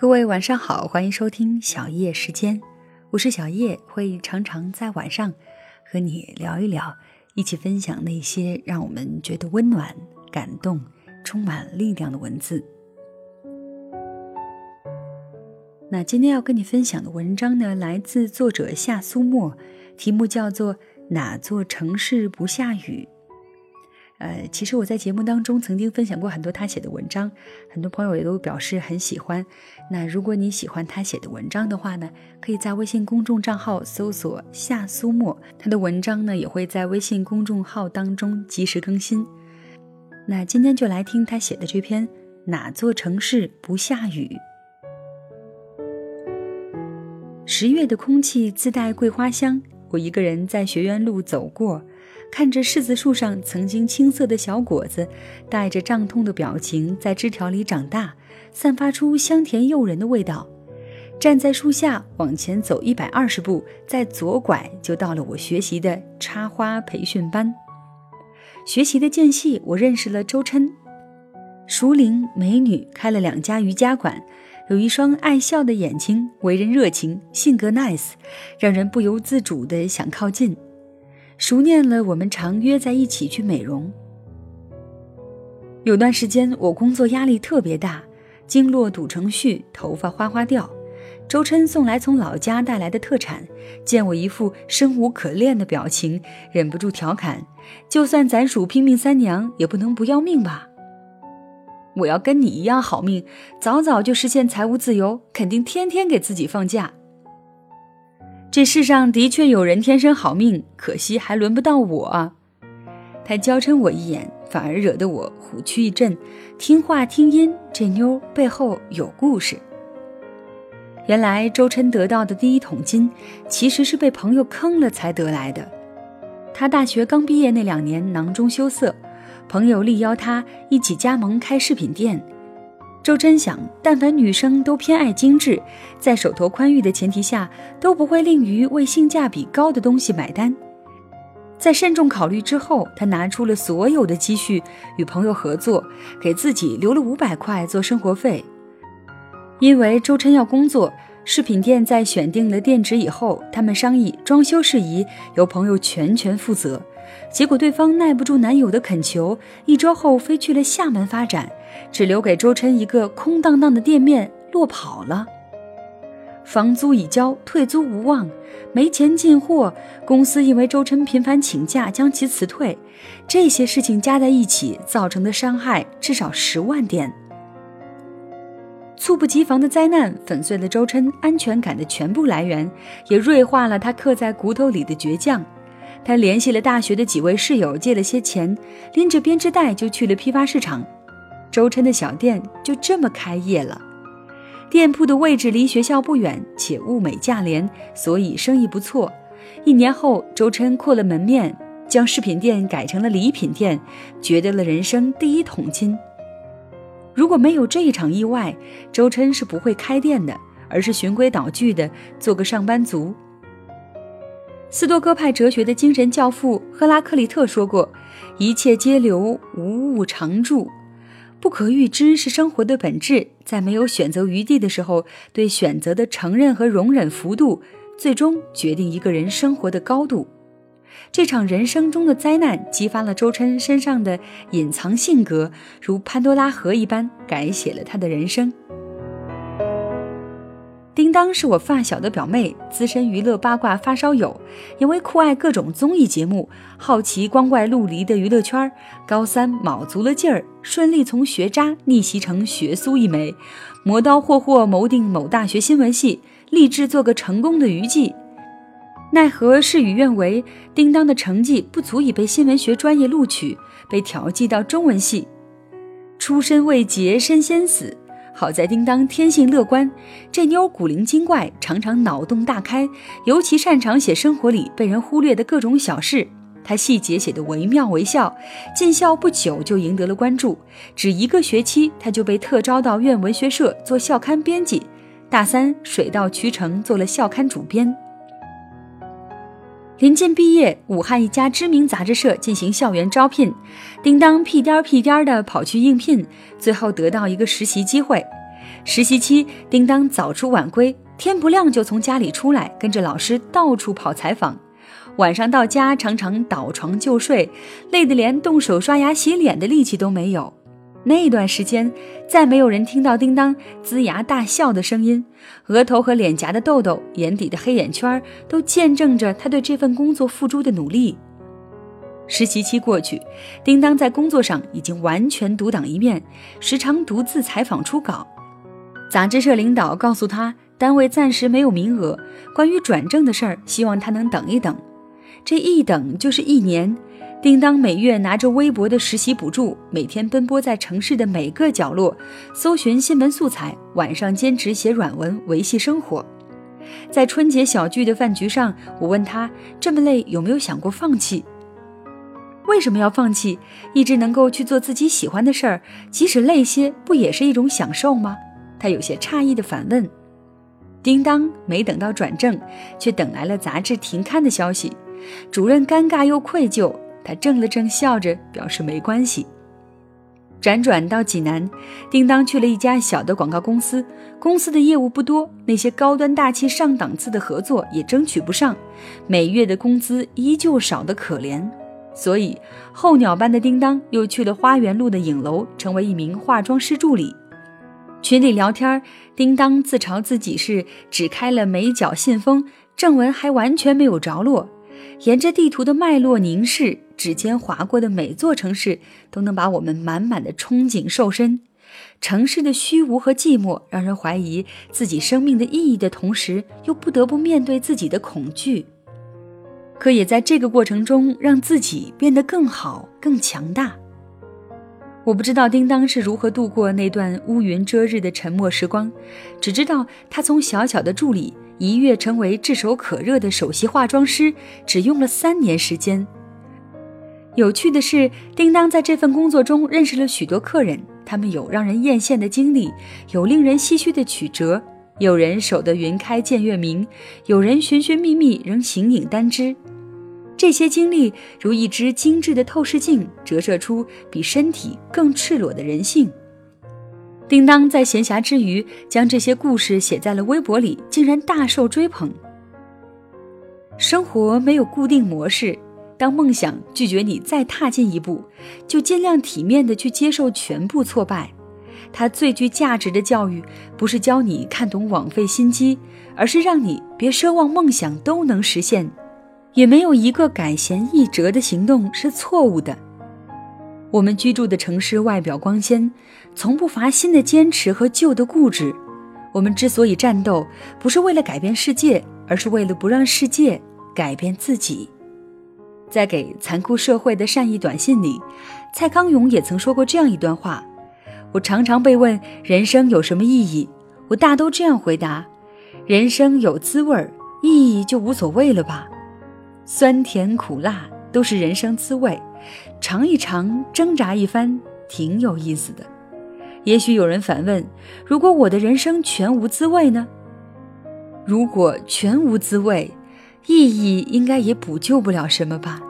各位晚上好，欢迎收听小叶时间，我是小叶，会常常在晚上和你聊一聊，一起分享那些让我们觉得温暖、感动、充满力量的文字。那今天要跟你分享的文章呢，来自作者夏苏沫，题目叫做《哪座城市不下雨》。呃，其实我在节目当中曾经分享过很多他写的文章，很多朋友也都表示很喜欢。那如果你喜欢他写的文章的话呢，可以在微信公众账号搜索夏苏沫，他的文章呢也会在微信公众号当中及时更新。那今天就来听他写的这篇《哪座城市不下雨》。十月的空气自带桂花香，我一个人在学院路走过，看着柿子树上曾经青涩的小果子，带着胀痛的表情在枝条里长大，散发出香甜诱人的味道。站在树下往前走一百二十步，再左拐就到了我学习的插花培训班。学习的间隙，我认识了周琛，熟龄美女，开了两家瑜伽馆。有一双爱笑的眼睛，为人热情，性格 nice，让人不由自主的想靠近。熟念了，我们常约在一起去美容。有段时间我工作压力特别大，经络堵成絮，头发哗哗掉。周琛送来从老家带来的特产，见我一副生无可恋的表情，忍不住调侃：“就算咱属拼命三娘，也不能不要命吧？”我要跟你一样好命，早早就实现财务自由，肯定天天给自己放假。这世上的确有人天生好命，可惜还轮不到我。他娇嗔我一眼，反而惹得我虎躯一震。听话听音，这妞背后有故事。原来周琛得到的第一桶金，其实是被朋友坑了才得来的。他大学刚毕业那两年，囊中羞涩。朋友力邀他一起加盟开饰品店，周真想，但凡女生都偏爱精致，在手头宽裕的前提下，都不会吝于为性价比高的东西买单。在慎重考虑之后，他拿出了所有的积蓄与朋友合作，给自己留了五百块做生活费。因为周琛要工作，饰品店在选定了店址以后，他们商议装修事宜由朋友全权负责。结果对方耐不住男友的恳求，一周后飞去了厦门发展，只留给周琛一个空荡荡的店面，落跑了。房租已交，退租无望，没钱进货，公司因为周琛频繁请假将其辞退，这些事情加在一起造成的伤害至少十万点。猝不及防的灾难粉碎了周琛安全感的全部来源，也锐化了他刻在骨头里的倔强。他联系了大学的几位室友，借了些钱，拎着编织袋就去了批发市场。周琛的小店就这么开业了。店铺的位置离学校不远，且物美价廉，所以生意不错。一年后，周琛扩了门面，将饰品店改成了礼品店，掘得了人生第一桶金。如果没有这一场意外，周琛是不会开店的，而是循规蹈矩的做个上班族。斯多哥派哲学的精神教父赫拉克利特说过：“一切皆流，无物常驻。不可预知是生活的本质。在没有选择余地的时候，对选择的承认和容忍幅度，最终决定一个人生活的高度。”这场人生中的灾难，激发了周琛身上的隐藏性格，如潘多拉盒一般，改写了他的人生。叮当是我发小的表妹，资深娱乐八卦发烧友，因为酷爱各种综艺节目，好奇光怪陆离的娱乐圈。高三卯足了劲儿，顺利从学渣逆袭成学苏一枚，磨刀霍霍谋定某大学新闻系，立志做个成功的娱记。奈何事与愿违，叮当的成绩不足以被新闻学专业录取，被调剂到中文系。出身未捷身先死。好在叮当天性乐观，这妞古灵精怪，常常脑洞大开，尤其擅长写生活里被人忽略的各种小事。她细节写得惟妙惟肖，进校不久就赢得了关注，只一个学期，她就被特招到院文学社做校刊编辑，大三水到渠成做了校刊主编。临近毕业，武汉一家知名杂志社进行校园招聘，叮当屁颠儿屁颠儿的跑去应聘，最后得到一个实习机会。实习期，叮当早出晚归，天不亮就从家里出来，跟着老师到处跑采访。晚上到家，常常倒床就睡，累得连动手刷牙洗脸的力气都没有。那段时间，再没有人听到叮当龇牙大笑的声音，额头和脸颊的痘痘、眼底的黑眼圈，都见证着他对这份工作付出的努力。实习期过去，叮当在工作上已经完全独当一面，时常独自采访初稿。杂志社领导告诉他，单位暂时没有名额，关于转正的事儿，希望他能等一等。这一等就是一年。叮当每月拿着微薄的实习补助，每天奔波在城市的每个角落，搜寻新闻素材，晚上坚持写软文维系生活。在春节小聚的饭局上，我问他：这么累，有没有想过放弃？为什么要放弃？一直能够去做自己喜欢的事儿，即使累些，不也是一种享受吗？他有些诧异地反问。叮当没等到转正，却等来了杂志停刊的消息。主任尴尬又愧疚。他怔了怔，笑着表示没关系。辗转到济南，叮当去了一家小的广告公司，公司的业务不多，那些高端大气上档次的合作也争取不上，每月的工资依旧少得可怜。所以候鸟般的叮当又去了花园路的影楼，成为一名化妆师助理。群里聊天，叮当自嘲自己是只开了美角信封，正文还完全没有着落。沿着地图的脉络凝视，指尖划过的每座城市，都能把我们满满的憧憬瘦身。城市的虚无和寂寞，让人怀疑自己生命的意义的同时，又不得不面对自己的恐惧。可也在这个过程中，让自己变得更好、更强大。我不知道叮当是如何度过那段乌云遮日的沉默时光，只知道他从小小的助理。一跃成为炙手可热的首席化妆师，只用了三年时间。有趣的是，叮当在这份工作中认识了许多客人，他们有让人艳羡的经历，有令人唏嘘的曲折，有人守得云开见月明，有人寻寻觅觅仍形影单只。这些经历如一只精致的透视镜，折射出比身体更赤裸的人性。叮当在闲暇之余将这些故事写在了微博里，竟然大受追捧。生活没有固定模式，当梦想拒绝你再踏进一步，就尽量体面的去接受全部挫败。它最具价值的教育，不是教你看懂枉费心机，而是让你别奢望梦想都能实现。也没有一个改弦易辙的行动是错误的。我们居住的城市外表光鲜，从不乏新的坚持和旧的固执。我们之所以战斗，不是为了改变世界，而是为了不让世界改变自己。在给残酷社会的善意短信里，蔡康永也曾说过这样一段话：我常常被问人生有什么意义，我大都这样回答：人生有滋味儿，意义就无所谓了吧。酸甜苦辣都是人生滋味。尝一尝，挣扎一番，挺有意思的。也许有人反问：如果我的人生全无滋味呢？如果全无滋味，意义应该也补救不了什么吧。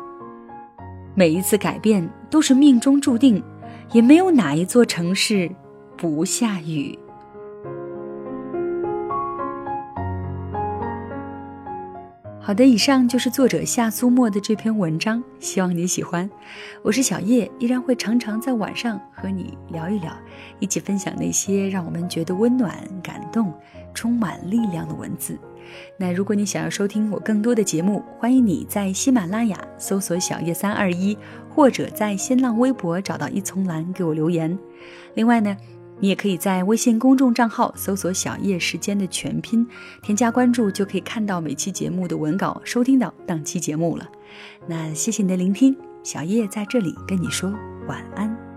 每一次改变都是命中注定，也没有哪一座城市不下雨。好的，以上就是作者夏苏沫的这篇文章，希望你喜欢。我是小叶，依然会常常在晚上和你聊一聊，一起分享那些让我们觉得温暖、感动、充满力量的文字。那如果你想要收听我更多的节目，欢迎你在喜马拉雅搜索“小叶三二一”，或者在新浪微博找到一丛蓝给我留言。另外呢。你也可以在微信公众账号搜索“小叶时间”的全拼，添加关注就可以看到每期节目的文稿，收听到当期节目了。那谢谢你的聆听，小叶在这里跟你说晚安。